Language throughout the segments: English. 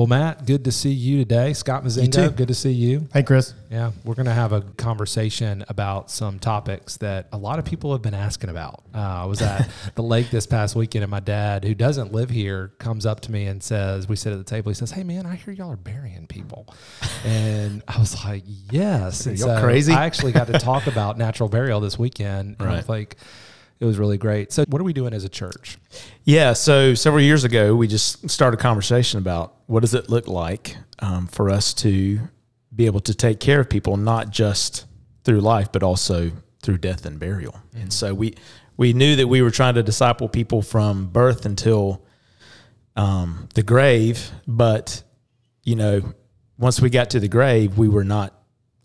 Well, Matt, good to see you today. Scott Mazingo, good to see you. Hey, Chris. Yeah, we're going to have a conversation about some topics that a lot of people have been asking about. Uh, I was at the lake this past weekend, and my dad, who doesn't live here, comes up to me and says, We sit at the table. He says, Hey, man, I hear y'all are burying people. And I was like, Yes. And y'all crazy? I actually got to talk about natural burial this weekend. And I was like, it was really great. So, what are we doing as a church? Yeah. So several years ago, we just started a conversation about what does it look like um, for us to be able to take care of people, not just through life, but also through death and burial. And so we we knew that we were trying to disciple people from birth until um, the grave, but you know, once we got to the grave, we were not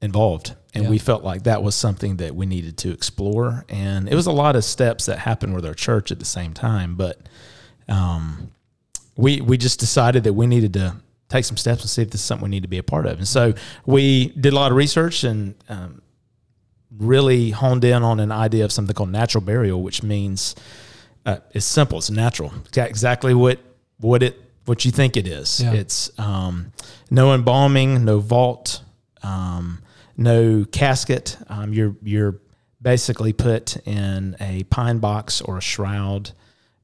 involved. And Yeah. we felt like that was something that we needed to explore. And it was a lot of steps that happened with our church at the same time. But um, we we just decided that we needed to take some steps and see if this is something we need to be a part of. And so we did a lot of research and um, really honed in on an idea of something called natural burial, which means uh, it's simple, it's natural, It's exactly what what it what you think it is. Yeah. It's um, no embalming, no vault, um, no casket. Um, you're you're basically put in a pine box or a shroud,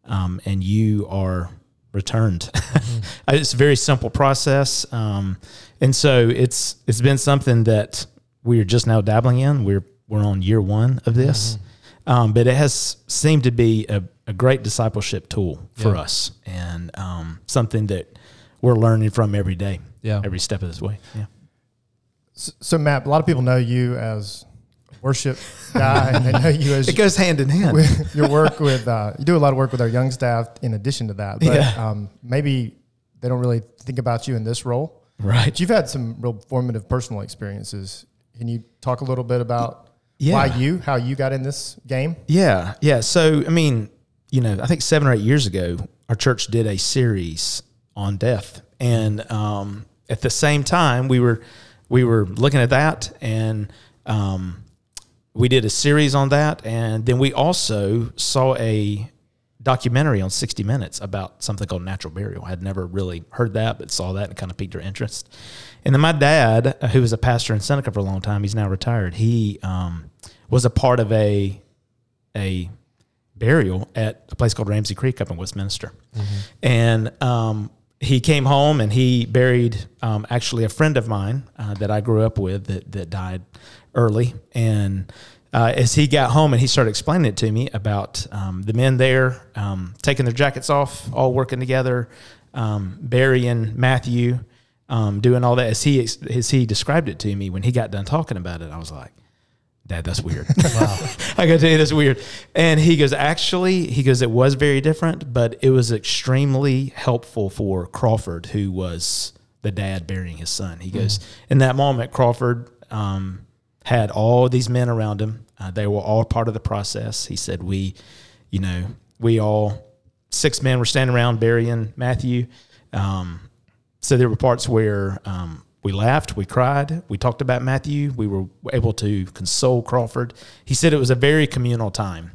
um, and you are returned. it's a very simple process, um, and so it's it's been something that we're just now dabbling in. We're we're on year one of this, um, but it has seemed to be a, a great discipleship tool for Yeah. us, and um, something that we're learning from every day. Yeah. every step of this way. Yeah. So, so, Matt, a lot of people know you as worship guy, and they know you as It goes hand in hand. with your work with. Uh, you do a lot of work with our young staff in addition to that, but Yeah. um, maybe they don't really think about you in this role. Right. But you've had some real formative personal experiences. Can you talk a little bit about Yeah. why you, how you got in this game? Yeah, yeah. So I mean, you know, I think seven or eight years ago, our church did a series on death, and um, at the same time, we were we were looking at that, and um, we did a series on that, and then we also saw a documentary on 60 Minutes about something called natural burial. I had never really heard that, but saw that and kind of piqued our interest. And then my dad, uh, who was a pastor in Seneca for a long time, he's now retired. He um, was a part of a a burial at a place called Ramsey Creek up in Westminster. And um, he came home and he buried um, actually a friend of mine uh, that I grew up with that, that died early. And uh, as he got home and he started explaining it to me about um, the men there um, taking their jackets off, all working together, um, burying Matthew, um, doing all that. As he as he described it to me when he got done talking about it, I was like, Dad, that's weird. I gotta tell you, that's weird. And he goes, actually, he goes, it was very different, but it was extremely helpful for Crawford, who was the dad burying his son. He goes, in that moment, Crawford um, had all these men around him. Uh, they were all part of the process. He said, we, you know, we all six men were standing around burying Matthew. Um, so there were parts where um, we laughed, we cried, we talked about Matthew. We were able to console Crawford. He said it was a very communal time,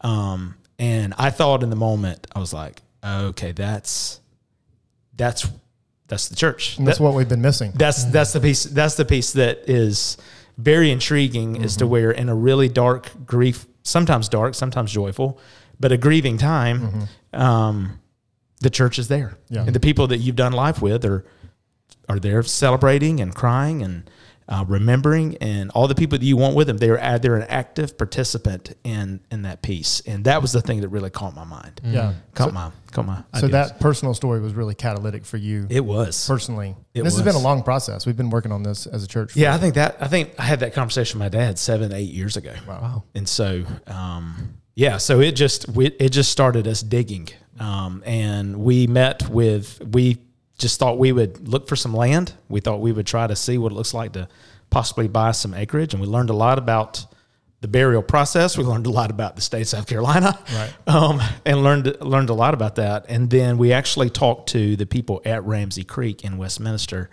um, and I thought in the moment I was like, okay, that's that's that's the church. And that's That- what we've been missing. that's that's the piece. That's the piece that is very intriguing as to where in a really dark grief, sometimes dark, sometimes joyful, but a grieving time, um, the church is there, Yeah. and the people that you've done life with are are there celebrating and crying and uh, remembering, and all the people that you want with them. They're they're an active participant in in that piece, and that was the thing that really caught my mind. yeah. Caught So, my caught my. so ideas. that personal story was really catalytic for you it was personally. It this has been a long process. We've been working on this as a church. for- Yeah, I think that I think I had that conversation with my dad seven, eight years ago. Wow. And so, um, yeah, so it just we, it just started us digging, um, and we met with we just thought we would look for some land. We thought we would try to see what it looks like to possibly buy some acreage, and we learned a lot about the burial process. We learned a lot about the state of South Carolina, Right. Um, and learned learned a lot about that. And then we actually talked to the people at Ramsey Creek in Westminster,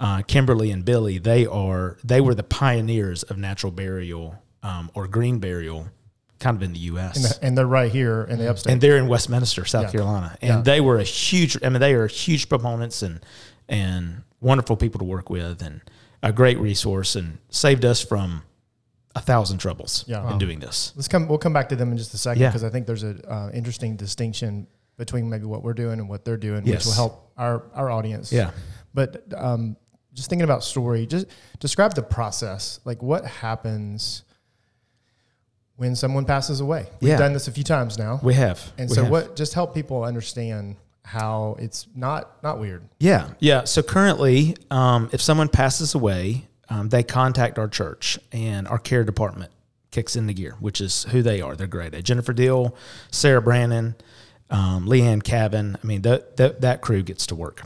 uh, Kimberly and Billy. They are they were the pioneers of natural burial um, or green burial, kind of in the U.S. And, the- and they're right here in the upstate. and they're in Westminster, South Yeah. Carolina, and Yeah. they were a huge. I mean, they are huge proponents and and wonderful people to work with and a great resource and saved us from a thousand troubles Yeah. in Wow. doing this. Let's come. We'll come back to them in just a second Yeah. because I think there's a uh, interesting distinction between maybe what we're doing and what they're doing, which will help our our audience. Yeah. But um, just thinking about story, just describe the process. Like what happens when someone passes away. We've Yeah. done this a few times now, We have. and We so have. what? Just help people understand how it's not not weird. Yeah, yeah. So currently, um, if someone passes away, um, they contact our church, and our care department kicks into gear, which is who they are. They're great. Jennifer Deal, Sarah Brannon, um, Leanne Cavan. I mean, that that that crew gets to work.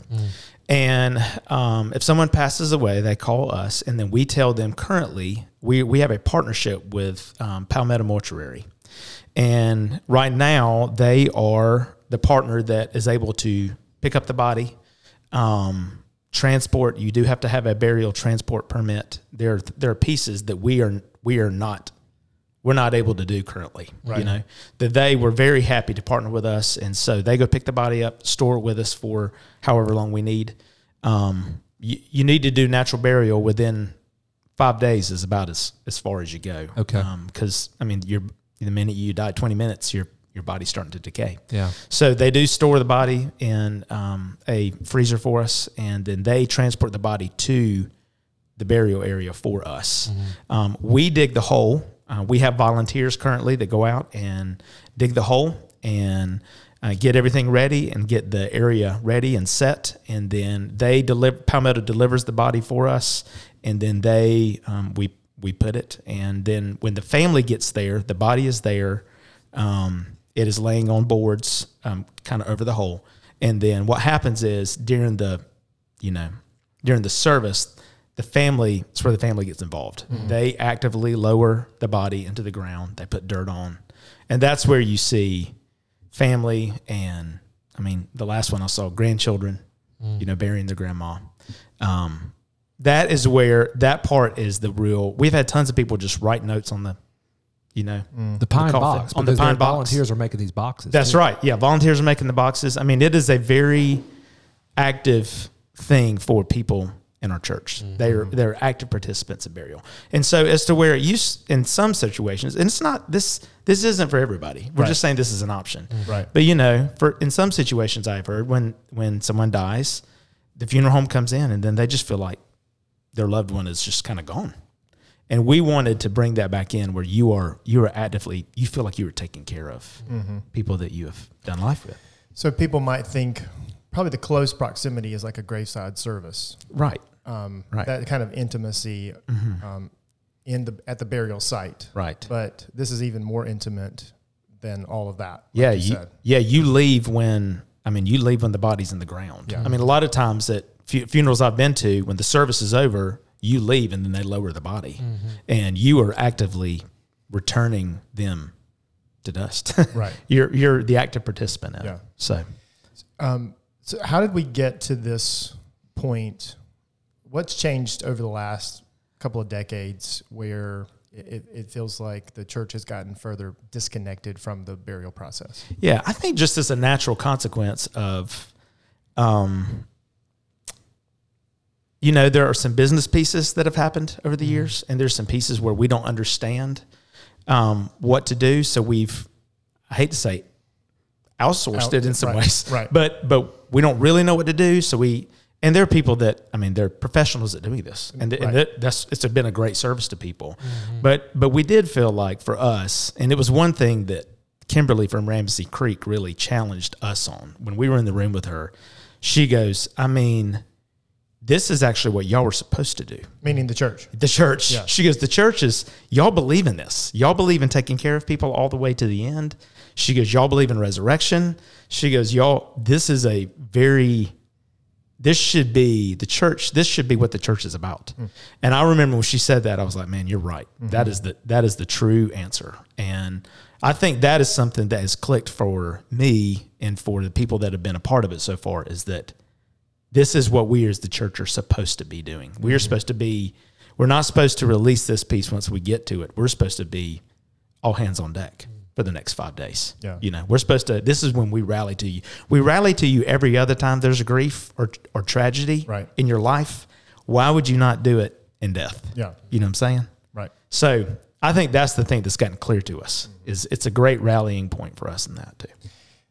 And um, if someone passes away, they call us, and then we tell them. Currently, we we have a partnership with um, Palmetto Mortuary, and right now they are the partner that is able to pick up the body, um, transport. You do have to have a burial transport permit. There there are pieces that we are we are not we're not able to do currently. You know that they were very happy to partner with us, and so they go pick the body up, store it with us for however long we need. Um, you, you need to do natural burial within five days is about as as far as you go. Okay. because I mean, you're the minute you die, twenty minutes, your your body's starting to decay. Yeah. So they do store the body in um, a freezer for us, and then they transport the body to the burial area for us. Um, we dig the hole. Uh, we have volunteers currently that go out and dig the hole and uh, get everything ready and get the area ready and set. And then they deliver. Palmetto delivers the body for us, and then they um, we we put it. And then when the family gets there, the body is there. Um, it is laying on boards, um, kind of over the hole. And then what happens is during the, you know, during the service, the family, it's where the family gets involved. Mm-hmm. They actively lower the body into the ground. They put dirt on. And that's where you see family and, I mean, the last one I saw, grandchildren, mm. you know, burying their grandma. Um, that is where that part is the real. We've had tons of people just write notes on the, you know, mm. The pine coffin- box. on the pine box. volunteers are making these boxes. That's too. right. Yeah, volunteers are making the boxes. I mean, it is a very active thing for people in our church. Mm-hmm. They're they're active participants in burial, and so as to where you s- in some situations, and it's not this this isn't for everybody. We're Right. just saying this is an option, mm-hmm. Right. But you know, for in some situations, I've heard when when someone dies, the funeral home comes in, and then they just feel like their loved one is just kind of gone. And we wanted to bring that back in where you are you are actively you feel like you were taking care of mm-hmm. people that you have done life with. So people might think probably the close proximity is like a graveside service. Right. Um, Right. That kind of intimacy um, in the at the burial site. Right. But this is even more intimate than all of that. like Yeah, you you, yeah, you leave when I mean you leave when the body's in the ground. Yeah. I mean a lot of times at fu- funerals I've been to when the service is over, you leave and then they lower the body, Mm-hmm. and you are actively returning them to dust. Right. you're you're the active participant in Yeah. it. So Um, so how did we get to this point? What's changed over the last couple of decades where it, it feels like the church has gotten further disconnected from the burial process? Yeah, I think just as a natural consequence of, um, you know, there are some business pieces that have happened over the years, and there's some pieces where we don't understand um, what to do. So we've, I hate to say, outsourced Out- it in some right, ways, right. But but we don't really know what to do. So we, and there are people that I mean, they're professionals at doing this, and, Right. and that, that's it's been a great service to people. But but we did feel like for us, and it was one thing that Kimberly from Ramsey Creek really challenged us on when we were in the room with her. She goes, I mean, this is actually what y'all were supposed to do. Meaning the church. The church. Yeah. She goes, the church is, y'all believe in this. Y'all believe in taking care of people all the way to the end. She goes, y'all believe in resurrection. She goes, y'all, this is a very, this should be the church. This should be what the church is about. Mm. And I remember when she said that, I was like, man, you're right. Mm-hmm. That is the, that is the true answer. And I think that is something that has clicked for me and for the people that have been a part of it so far is that this is what we as the church are supposed to be doing. We are mm-hmm. supposed to be, we're not supposed to release this piece once we get to it. We're supposed to be all hands on deck. For the next five days. Yeah. You know, we're supposed to, this is when we rally to you. We rally to you every other time there's a grief or, or tragedy Right. in your life. Why would you not do it in death? Yeah. You know what I'm saying? Right. So I think that's the thing that's gotten clear to us is it's a great rallying point for us in that too.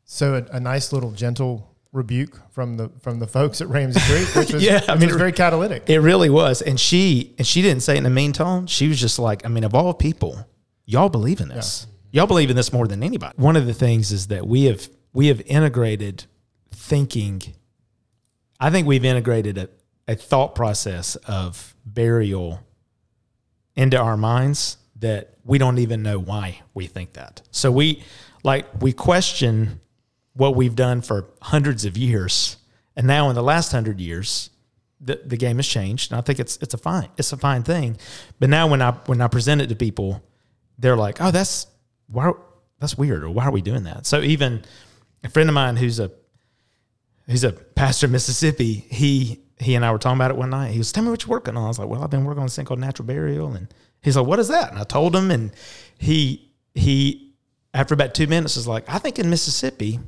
So a, a nice little gentle rebuke from the from the folks at Ramsey Creek, which was, Yeah, I mean, was very catalytic. It really was. And she and she didn't say it in a mean tone. She was just like, I mean, of all people, y'all believe in this. Y'all believe in this more than anybody. One of the things is that we have we have integrated thinking. I think we've integrated a, a thought process of burial into our minds that we don't even know why we think that. So we like we question what we've done for hundreds of years. And now in the last hundred years, the, the game has changed. And I think it's it's a fine it's a fine thing. But now when I when I present it to people, they're like, oh, that's why that's weird, or why are we doing that? So even a friend of mine who's a he's a pastor in Mississippi, he he and I were talking about it one night. He was, tell me what you're working on. I was like, well, I've been working on this thing called natural burial. And he's like, what is that? And I told him, and he he after about two minutes was like, I think in Mississippi,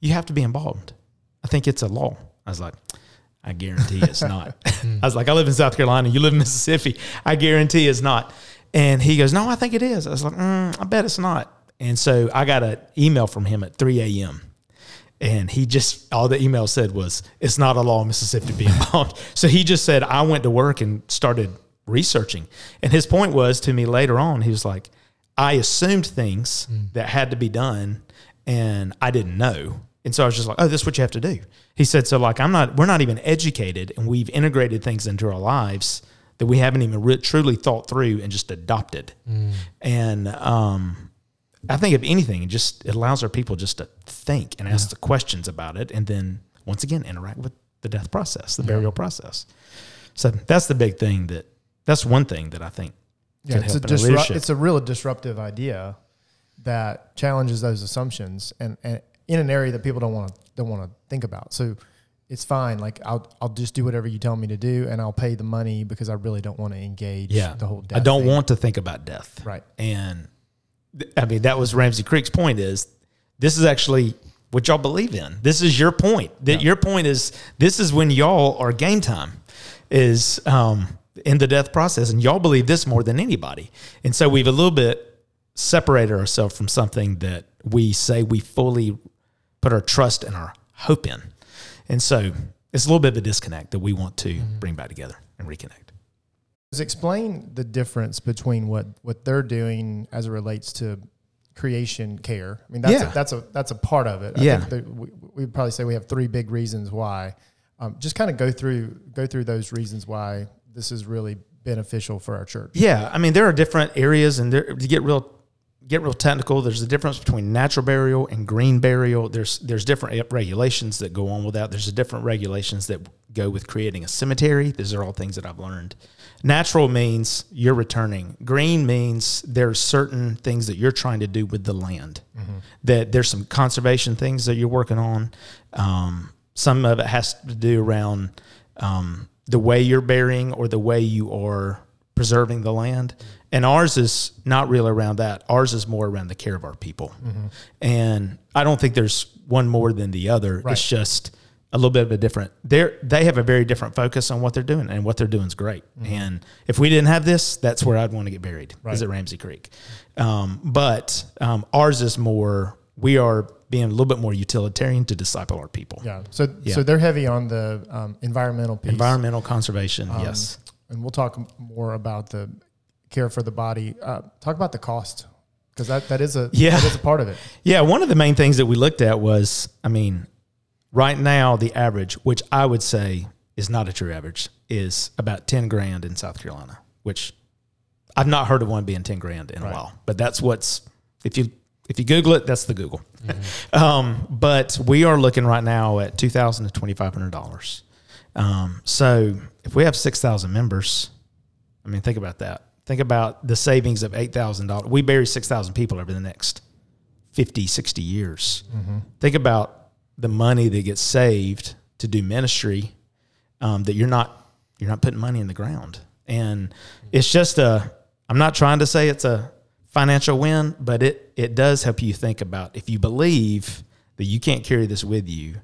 you have to be embalmed. I think it's a law. I was like, I guarantee it's not. I was like, I live in South Carolina. You live in Mississippi. I guarantee it's not. And he goes, No, I think it is. I was like, mm, I bet it's not. And so I got an email from him at 3 a.m. And he just, all the email said was, It's not a law in Mississippi to be embalmed. so he just said, I went to work and started researching. And his point was to me later on, he was like, I assumed things that had to be done and I didn't know. And so I was just like, oh, this is what you have to do. He said, so like, I'm not, we're not even educated and we've integrated things into our lives that we haven't even re- truly thought through and just adopted. And um, I think if anything, it just it allows our people just to think and ask the questions about it. And then once again, interact with the death process, the burial process. So that's the big thing that, that's one thing that I think Yeah, it's a, help in our disrupt, it's a real disruptive idea that challenges those assumptions and, and in an area that people don't want to don't want to think about. So it's fine. Like I'll I'll just do whatever you tell me to do, and I'll pay the money because I really don't want to engage. yeah the whole. Death. I don't thing. want to think about death Right. and th- i mean that was ramsey creek's point is this is actually what y'all believe in this is your point that your point is this is when y'all are game time is um, in the death process and y'all believe this more than anybody and so we've a little bit separated ourselves from something that we say we fully put our trust and our hope in and so it's a little bit of a disconnect that we want to bring back together and reconnect Just explain the difference between what what they're doing as it relates to creation care. I mean, that's Yeah. a, that's a that's a part of it. I Yeah. think that we we'd probably say we have three big reasons why. Um, just kind of go through go through those reasons why this is really beneficial for our church. Yeah, I mean there are different areas, and there, to get real get real technical, there's a difference between natural burial and green burial. There's there's different regulations that go on with that. There's a different regulations that go with creating a cemetery. These are all things that I've learned. Natural means you're returning. Green means there's certain things that you're trying to do with the land. That there's some conservation things that you're working on. Um, some of it has to do around um, the way you're burying or the way you are preserving the land. And ours is not really around that. Ours is more around the care of our people. And I don't think there's one more than the other. Right. It's just a little bit of a different. They they have a very different focus on what they're doing, and what they're doing is great. And if we didn't have this, that's where I'd want to get buried. Is at Ramsey Creek. Um, but um, ours is more. We are being a little bit more utilitarian to disciple our people. Yeah. So Yeah. so they're heavy on the um, environmental piece. Environmental conservation. Um, yes. And we'll talk more about the care for the body. Uh, talk about the cost because that, that is a Yeah. that is a part of it. Yeah, one of the main things that we looked at was, I mean, right now the average, which I would say is not a true average, is about ten grand in South Carolina. Which I've not heard of one being ten grand in Right. a while, but that's what's if you if you Google it, that's the Google. um, but we are looking right now at two thousand to twenty five hundred dollars. Um, so if we have six thousand members, I mean, think about that. Think about the savings of eight thousand dollars. We bury six thousand people over the next 50, 60 years. Think about the money that gets saved to do ministry um, that you're not you're not putting money in the ground. And it's just a I'm not trying to say it's a financial win, but it it does help you think about if you believe that you can't carry this with you,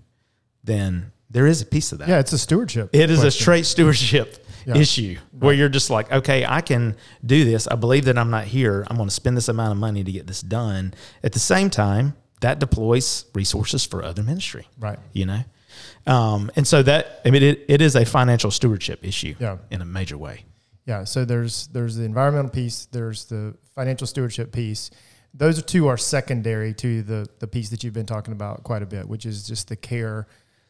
then there is a piece of that. Yeah, it's a stewardship. It is a straight stewardship Yeah. issue where you're just like, okay, I can do this. I believe that I'm not here. I'm going to spend this amount of money to get this done. At the same time, that deploys resources for other ministry. Right. You know? Um, and so that, I mean, it, it is a financial stewardship issue Yeah. in a major way. Yeah. So there's there's the environmental piece, there's the financial stewardship piece. Those two are secondary to the the piece that you've been talking about quite a bit, which is just the care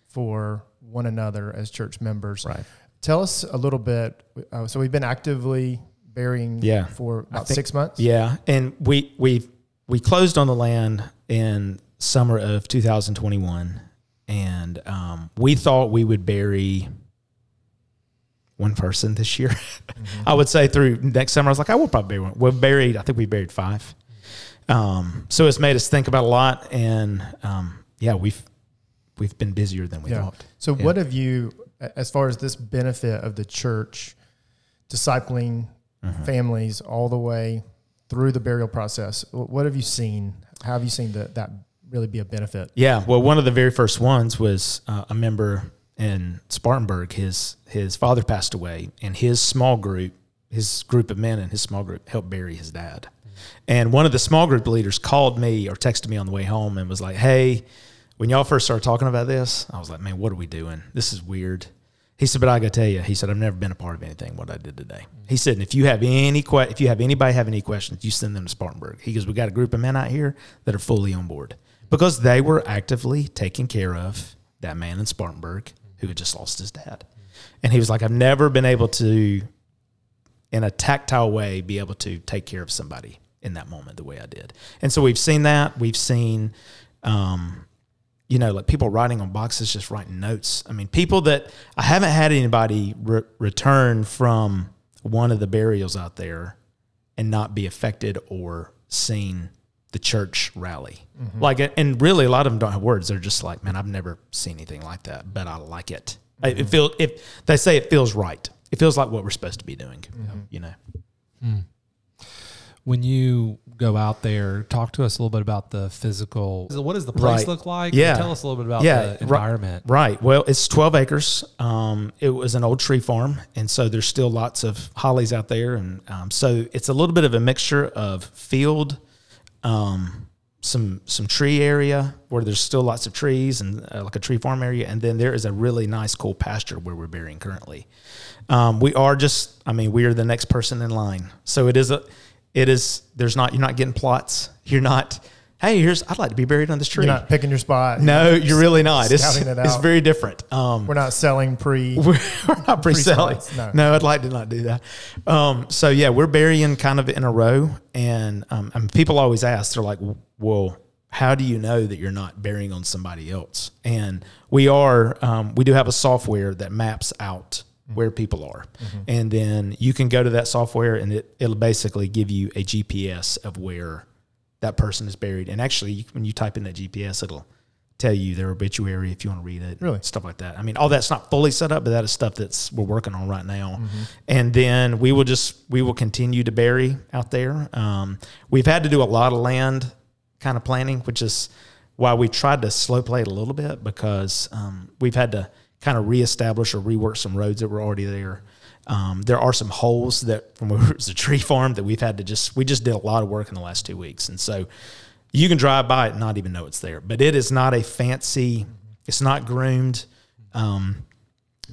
for one another as church members. Right. Tell us a little bit. Uh, so we've been actively burying Yeah. for about think- six months. Yeah, and we we we closed on the land in summer of 2021, and um, we thought we would bury one person this year. I would say through next summer, I was like, I will probably bury one. We've buried, I think we buried five. Um, so it's made us think about a lot, and um, yeah, we've we've been busier than we Yeah. thought. So Yeah. what have you, as far as this benefit of the church, discipling Mm-hmm. families all the way through the burial process? What have you seen? How have you seen that that really be a benefit? Yeah, well, one of the very first ones was uh, a member in Spartanburg. His his father passed away, and his small group, his group of men and his small group, helped bury his dad. And one of the small group leaders called me or texted me on the way home and was like, "Hey, when y'all first started talking about this, I was like, man, what are we doing? This is weird." He said, "But I got to tell you," he said, "I've never been a part of anything what I did today." He said, "And if you have any que- if you have anybody have any questions, you send them to Spartanburg." He goes, "We got a group of men out here that are fully on board because they were actively taking care of that man in Spartanburg who had just lost his dad." And he was like, "I've never been able to, in a tactile way, be able to take care of somebody in that moment the way I did." And so we've seen that. We've seen. Um, you know, like people writing on boxes, just writing notes. I mean, people that I haven't had anybody re- return from one of the burials out there and not be affected or seen the church rally. Mm-hmm. Like, and really, a lot of them don't have words. They're just like, man, I've never seen anything like that, but I like it. I- It mm-hmm. feel if they say it feels right. It feels like what we're supposed to be doing. Mm-hmm. You know. Hmm. When you go out there, talk to us a little bit about the physical. What does the place Right. look like? Yeah. Tell us a little bit about Yeah, the right. environment. Right. Well, it's 12 acres. Um, it was an old tree farm, and so there's still lots of hollies out there, and um, so it's a little bit of a mixture of field, um, some some tree area where there's still lots of trees and uh, like a tree farm area, and then there is a really nice, cool pasture where we're burying currently. Um, we are just, I mean, we are the next person in line, so it is a, it is. There's not you're not getting plots. You're not. Hey, here's I'd like to be buried on this tree. You're not picking your spot. No, you're really not. It's, it it's very different. Um, We're not selling pre. we're, we're not pre-selling. no. No. I'd like to not do that. Um, so yeah, we're burying kind of in a row, and um, and people always ask, they're like, "Well, how do you know that you're not burying on somebody else?" And we are. Um, we do have a software that maps out where people are, and then you can go to that software, and it it'll basically give you a GPS of where that person is buried. And actually, when you type in that GPS, it'll tell you their obituary if you want to read it. Really? Stuff like that. I mean, all that's not fully set up, but that is stuff that's we're working on right now. And then we will just we will continue to bury out there. Um, we've had to do a lot of land kind of planning, which is why we tried to slow play it a little bit because um, we've had to kind of reestablish or rework some roads that were already there. Um, there are some holes that from where it was a tree farm that we've had to just we just did a lot of work in the last two weeks, and so you can drive by it and not even know it's there. But it is not a fancy. It's not groomed. Um,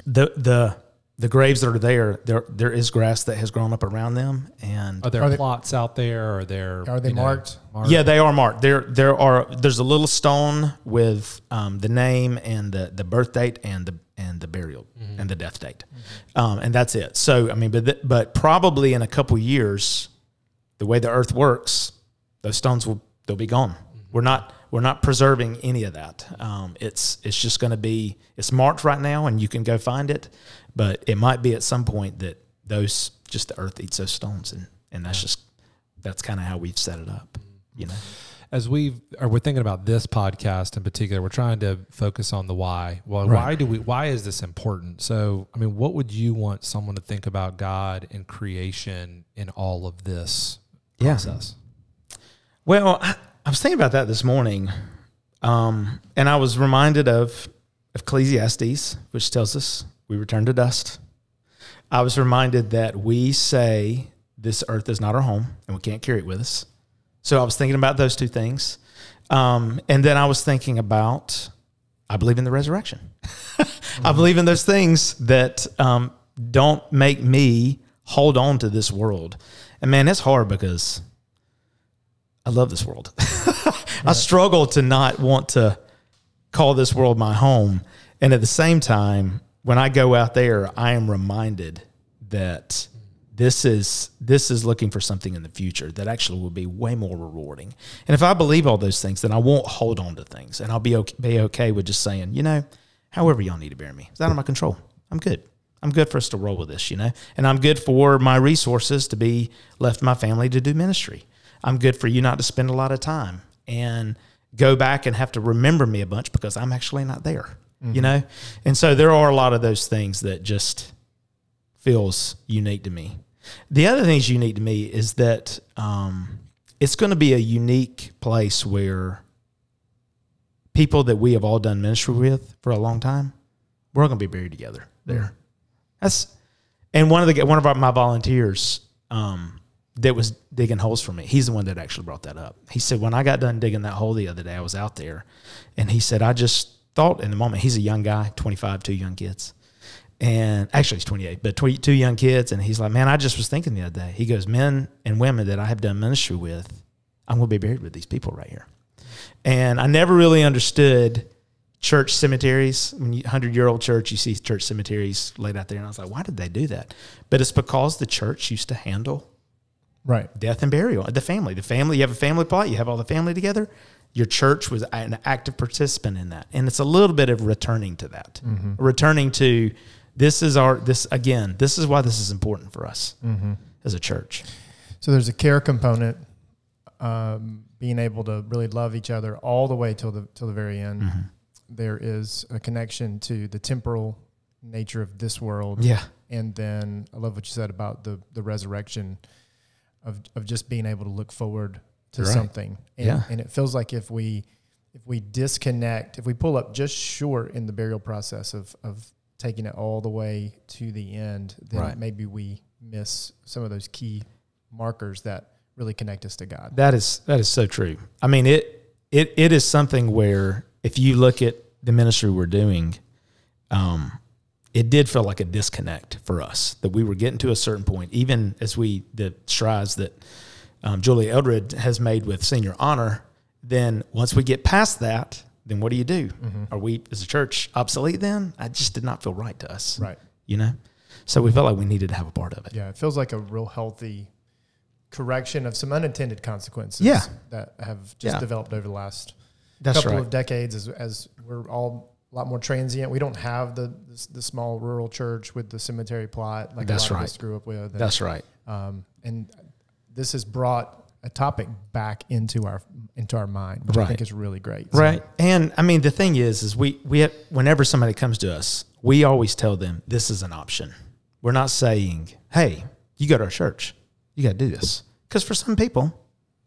the the the graves that are there, there there is grass that has grown up around them, and Are there Are they- plots out there? Are there? Are they you know, marked? yeah, they are marked. There, there are. There's a little stone with um, the name and the the birth date and the and the burial and the death date, um, and that's it. So I mean, but th- but probably in a couple years, the way the Earth works, those stones will they'll be gone. We're not we're not preserving any of that. Um, it's it's just going to be it's marked right now, and you can go find it, but it might be at some point that those just the Earth eats those stones, and and that's just that's kind of how we've set it up. You know. As we are, we're thinking about this podcast in particular, we're trying to focus on the why. Well, Right. why do we? Why is this important? So, I mean, what would you want someone to think about God and creation in all of this Yeah. process? Well, I, I was thinking about that this morning, um, and I was reminded of Ecclesiastes, which tells us we return to dust. I was reminded that we say this earth is not our home and we can't carry it with us. So I was thinking about those two things. Um, and then I was thinking about I believe in the resurrection. I believe in those things that um, don't make me hold on to this world. And man, it's hard because I love this world. I struggle to not want to call this world my home. And at the same time, when I go out there, I am reminded that this is this is looking for something in the future that actually will be way more rewarding. And if I believe all those things, then I won't hold on to things, and I'll be okay, be okay with just saying, you know, however y'all need to bear me, it's out of my control. I'm good. I'm good for us to roll with this, you know, and I'm good for my resources to be left my family to do ministry. I'm good for you not to spend a lot of time and go back and have to remember me a bunch because I'm actually not there, you know? And so there are a lot of those things that just feels unique to me. The other thing that's unique to me is that um, it's going to be a unique place where people that we have all done ministry with for a long time, we're all going to be buried together there. That's and one of the one of our, my volunteers um, that was digging holes for me. He's the one that actually brought that up. He said when I got done digging that hole the other day, I was out there, and he said I just thought in the moment. He's a young guy, twenty five, two young kids, and actually he's twenty eight, but two young kids, and he's like, man, I just was thinking the other day. He goes, men and women that I have done ministry with, I'm going to be buried with these people right here, and I never really understood church cemeteries. Hundred year old church, you see church cemeteries laid out there, and I was like, why did they do that? But it's because the church used to handle Right. death and burial. The family, the family. You have a family plot. You have all the family together. Your church was an active participant in that, and it's a little bit of returning to that, returning to this is our this again. This is why this is important for us as a church. So there's a care component, um, being able to really love each other all the way till the till the very end. Mm-hmm. There is a connection to the temporal nature of this world, Yeah, and then I love what you said about the the resurrection of of just being able to look forward to Right. something. And, Yeah. and it feels like if we if we disconnect, if we pull up just short in the burial process of of taking it all the way to the end, then Right. maybe we miss some of those key markers that really connect us to God. that is that is so true. I mean it it it is something where if you look at the ministry we're doing, um, it did feel like a disconnect for us that we were getting to a certain point, even as we the strides that um, Julie Eldred has made with senior honor. Then once we get past that, then what do you do? Are we as a church obsolete? Then I just did not feel right to us, Right. You know, so we felt like we needed to have a part of it. Yeah, it feels like a real healthy correction of some unintended consequences Yeah. that have just Yeah. developed over the last That's couple right. of decades as, as we're all a lot more transient. We don't have the the, the small rural church with the cemetery plot like That's a lot right. of us grew up with. And, That's right. um, and this has brought a topic back into our into our mind, which I think is really great. So- Right. And I mean, the thing is, is we, we, have, whenever somebody comes to us, we always tell them this is an option. We're not saying, Hey, you go to our church. You got to do this. Cause for some people,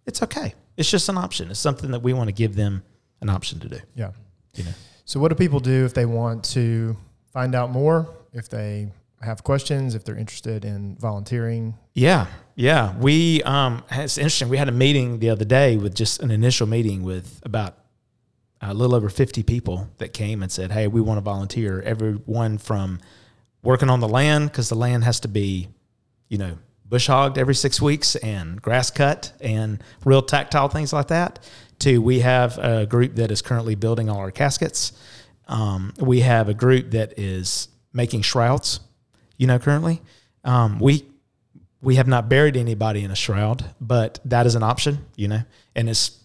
it's okay. It's just an option. It's something that we want to give them an option to do. Yeah. You know? So, what do people do if they want to find out more? If they have questions, if they're interested in volunteering? Yeah, yeah. We um, it's interesting. We had a meeting the other day with just an initial meeting with about a little over fifty people that came and said, "Hey, we want to volunteer." Everyone from working on the land because the land has to be, you know, bush hogged every six weeks and grass cut and real tactile things like that. To we have a group that is currently building all our caskets. Um, we have a group that is making shrouds. You know, currently, um, we we have not buried anybody in a shroud, but that is an option, you know, and it's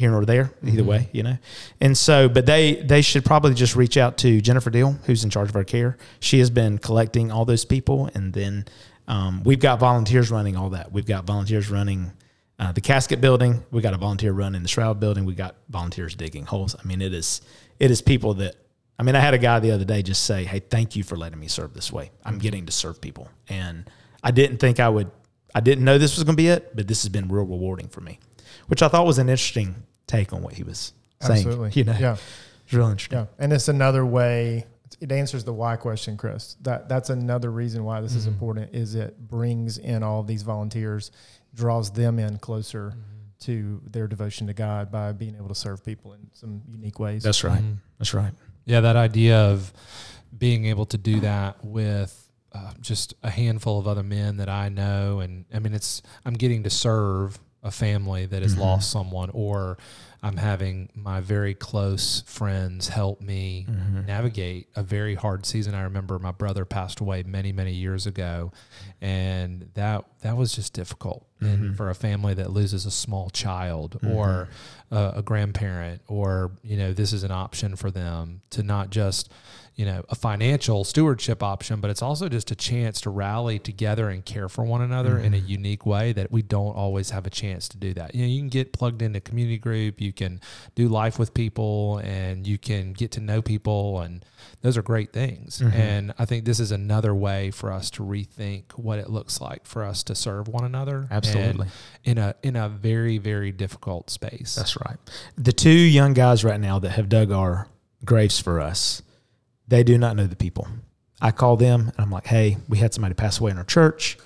here or there, either way, you know. And so, but they they should probably just reach out to Jennifer Deal, who's in charge of our care. She has been collecting all those people, and then um, we've got volunteers running all that. We've got volunteers running uh, the casket building. We got a volunteer run in the shroud building. We got volunteers digging holes. I mean, it is it is people that. I mean, I had a guy the other day just say, "Hey, thank you for letting me serve this way. I'm getting to serve people," and I didn't think I would. I didn't know this was going to be it, but this has been real rewarding for me. which I thought was an interesting take on what he was saying. Absolutely. You know, Yeah. it's real interesting. Yeah. And it's another way it answers the why question, Chris. That that's another reason why this is Mm-hmm. important is it brings in all these volunteers, draws them in closer Mm-hmm. to their devotion to God by being able to serve people in some unique ways. That's right. Mhm. That's right. Yeah, that idea of being able to do that with uh, just a handful of other men that I know, and I mean, it's I'm getting to serve a family that has Mhm. lost someone, or I'm having my very close friends help me Mhm. navigate a very hard season. I remember my brother passed away many, many years ago, and that that was just difficult. And Mhm. for a family that loses a small child Mhm. or a, a grandparent, or you know, this is an option for them to not just you know a financial stewardship option, but it's also just a chance to rally together and care for one another in a Mhm. unique way that we don't always have a chance to do that. You know, you can get plugged into community group, you can do life with people, and you can get to know people, and those are great things. Mhm. And I think this is another way for us to rethink what it looks like for us to serve one another. and Absolutely. in a in a very very difficult space. That's right. The two young guys right now that have dug our graves for us, they do not know the people. I call them and I'm like, hey, we had somebody pass away in our church.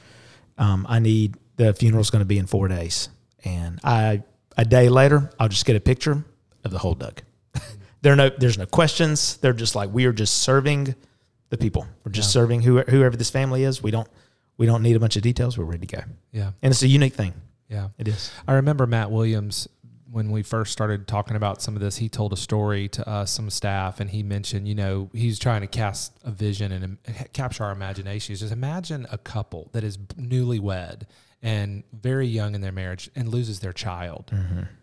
Um, I need the funeral's going to be in four days, and I a day later I'll just get a picture of the hole dug. there no there's no questions. They're just like we are just serving the people. We're just Yeah. serving whoever, whoever this family is. We don't we don't need a bunch of details. We're ready to go, yeah, and it's a unique thing. yeah. It is. I remember Matt Williams when we first started talking about some of this. He told a story to us, some staff, and he mentioned, you know, he's trying to cast a vision and um, capture our imagination. He's just imagine a couple that is newlywed and very young in their marriage and loses their child.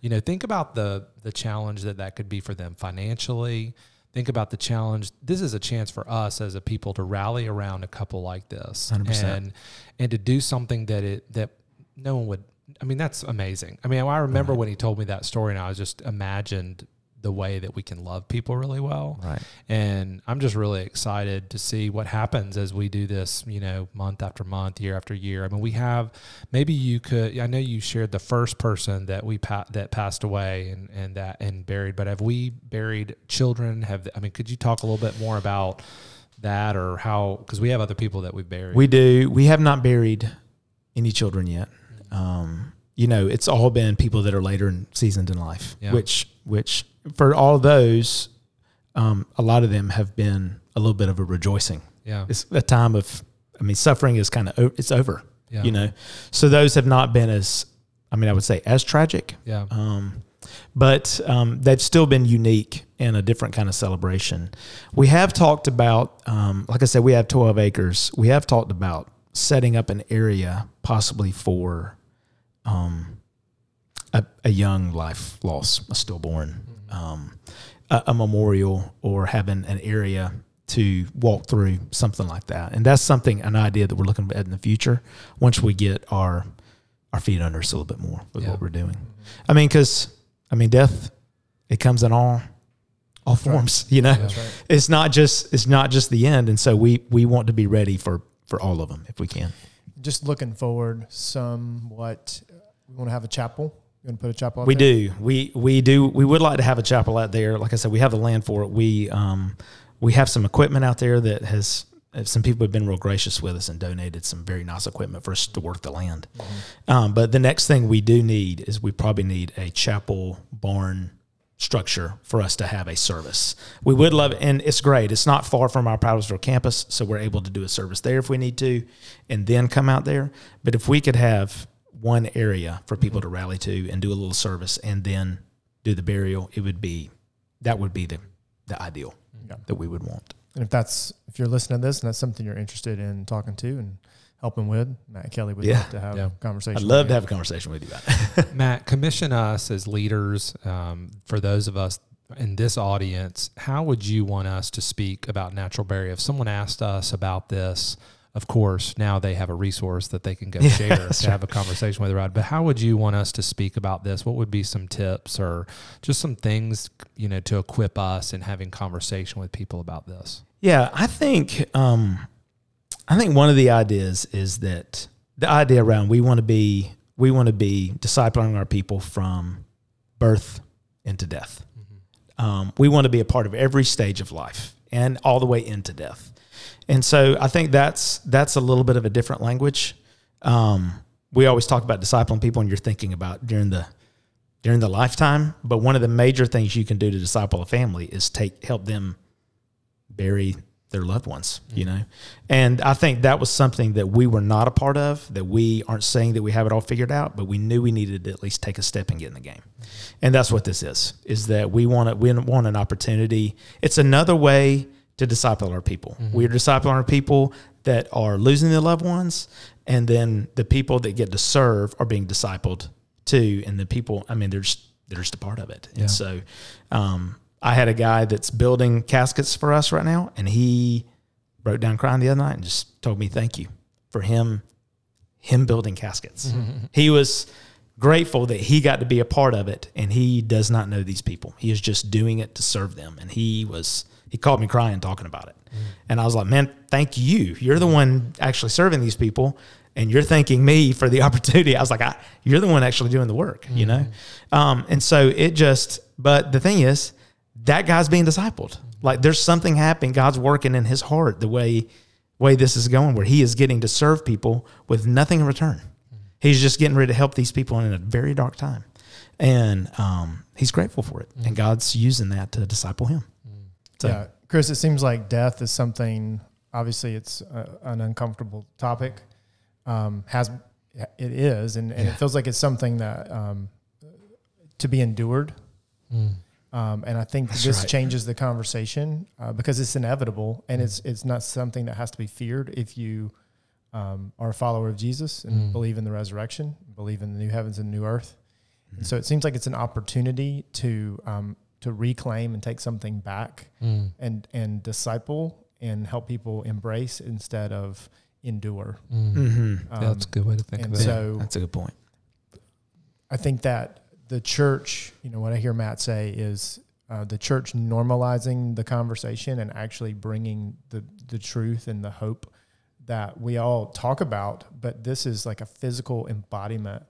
You know, think about the the challenge that that could be for them financially. Think about the challenge. This is a chance for us as a people to rally around a couple like this 100%. and and to do something that it that no one would. I mean, that's amazing. I mean, I remember when he told me that story, and I was just imagined the way that we can love people really well. Right. And I'm just really excited to see what happens as we do this, you know, month after month, year after year. I mean, we have maybe you could I know you shared the first person that we pa- that passed away and and that and buried, but have we buried children? Have I mean, could you talk a little bit more about that or how cuz we have other people that we've buried. We do. We have not buried any children yet. Um, you know, it's all been people that are later in seasoned in life, Yeah. which which for all those, um, a lot of them have been a little bit of a rejoicing. yeah. It's a time of, I mean, suffering is kind of it's over. Yeah. You know, so those have not been as, I mean, I would say as tragic. Yeah. Um, but um, they've still been unique and a different kind of celebration. We have talked about, um, like I said, we have 12 acres. We have talked about setting up an area possibly for um, a, a young life loss, a stillborn, um, a, a memorial, or having an area to walk through, something like that. And that's something, an idea that we're looking at in the future once we get our our feet under us a little bit more with Yeah. what we're doing. I mean, because I mean, death it comes in all all right. forms. You know, That's right. it's not just it's not just the end, and so we we want to be ready for for all of them if we can. Just looking forward, somewhat. We want to have a chapel. You want to put a chapel? Out We there? do. We we do. We would like to have a chapel out there. Like I said, we have the land for it. We um we have some equipment out there that has uh, some people have been real gracious with us and donated some very nice equipment for us to work the land. Um, but the next thing we do need is we probably need a chapel barn structure for us to have a service. We would love, and it's great. It's not far from our Powdersville campus, so we're able to do a service there if we need to, and then come out there. But if we could have one area for people to rally to and do a little service, and then do the burial, it would be that would be the the ideal Yeah. that we would want. And if that's if you're listening to this and that's something you're interested in talking to and helping with, Matt Kelly would Yeah. love to have Yeah. a conversation. I'd love to have a conversation with you about it. Matt, commission us as leaders um, for those of us in this audience. How would you want us to speak about natural burial? If someone asked us about this, of course, now they have a resource that they can go Yeah, share to have a conversation with Rod. But how would you want us to speak about this? What would be some tips or just some things, you know, to equip us in having conversation with people about this? Yeah, I think um, I think one of the ideas is that the idea around we want to be we want to be discipling our people from birth into death. Um, we want to be a part of every stage of life and all the way into death. And so I think that's that's a little bit of a different language. Um, we always talk about discipling people, and you're thinking about during the during the lifetime. But one of the major things you can do to disciple a family is take help them bury their loved ones, you know? And I think that was something that we were not a part of, that we aren't saying that we have it all figured out, but we knew we needed to at least take a step and get in the game. And that's what this is, is that we want to, we want an opportunity. It's another way to disciple our people. We're discipling our people that are losing their loved ones, and then the people that get to serve are being discipled too. And the people, I mean, they're just, they're just a part of it. Yeah. And so, um, I had a guy that's building caskets for us right now, and he broke down crying the other night and just told me thank you for him, him building caskets. he was grateful that he got to be a part of it, and he does not know these people. He is just doing it to serve them, and he was he called me crying talking about it, and I was like, man, thank you. You're the one actually serving these people. And you're thanking me for the opportunity. I was like, I, you're the one actually doing the work, you know? Um, and so it just, but the thing is, that guy's being discipled. Like there's something happening. God's working in his heart the way way this is going, where he is getting to serve people with nothing in return. He's just getting ready to help these people in a very dark time, and um, he's grateful for it. And God's using that to disciple him. So yeah, Chris, it seems like death is something. Obviously, it's a, an uncomfortable topic. Um, has it is, and, and Yeah. it feels like it's something that um, to be endured. Um, and I think That's this right. changes the conversation uh, because it's inevitable, and it's it's not something that has to be feared if you um, are a follower of Jesus and Mm. believe in the resurrection, believe in the new heavens and new earth. And so it seems like it's an opportunity to um, to reclaim and take something back Mm. and and disciple and help people embrace instead of endure. Mm. hmm Yeah, that's a good way to think and of it. so- that's a good point. I think that the church, you know, what I hear Matt say is uh, the church normalizing the conversation and actually bringing the the truth and the hope that we all talk about, but this is like a physical embodiment,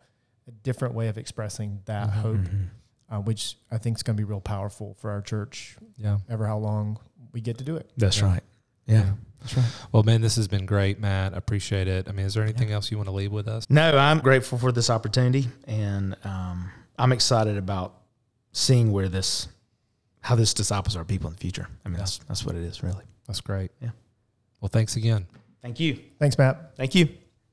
a different way of expressing that Mhm. hope, Mhm. Uh, which I think is going to be real powerful for our church, yeah. ever how long we get to do it. That's Yeah. right. Yeah. That's right. Well, man, this has been great, Matt. I appreciate it. I mean, is there anything else you want to leave with us? No, I'm grateful for this opportunity, and um, I'm excited about seeing where this, how this disciples our people in the future. I mean, Yeah. that's that's what it is, really. That's great. Yeah. Well, thanks again. Thank you. Thanks, Matt. Thank you.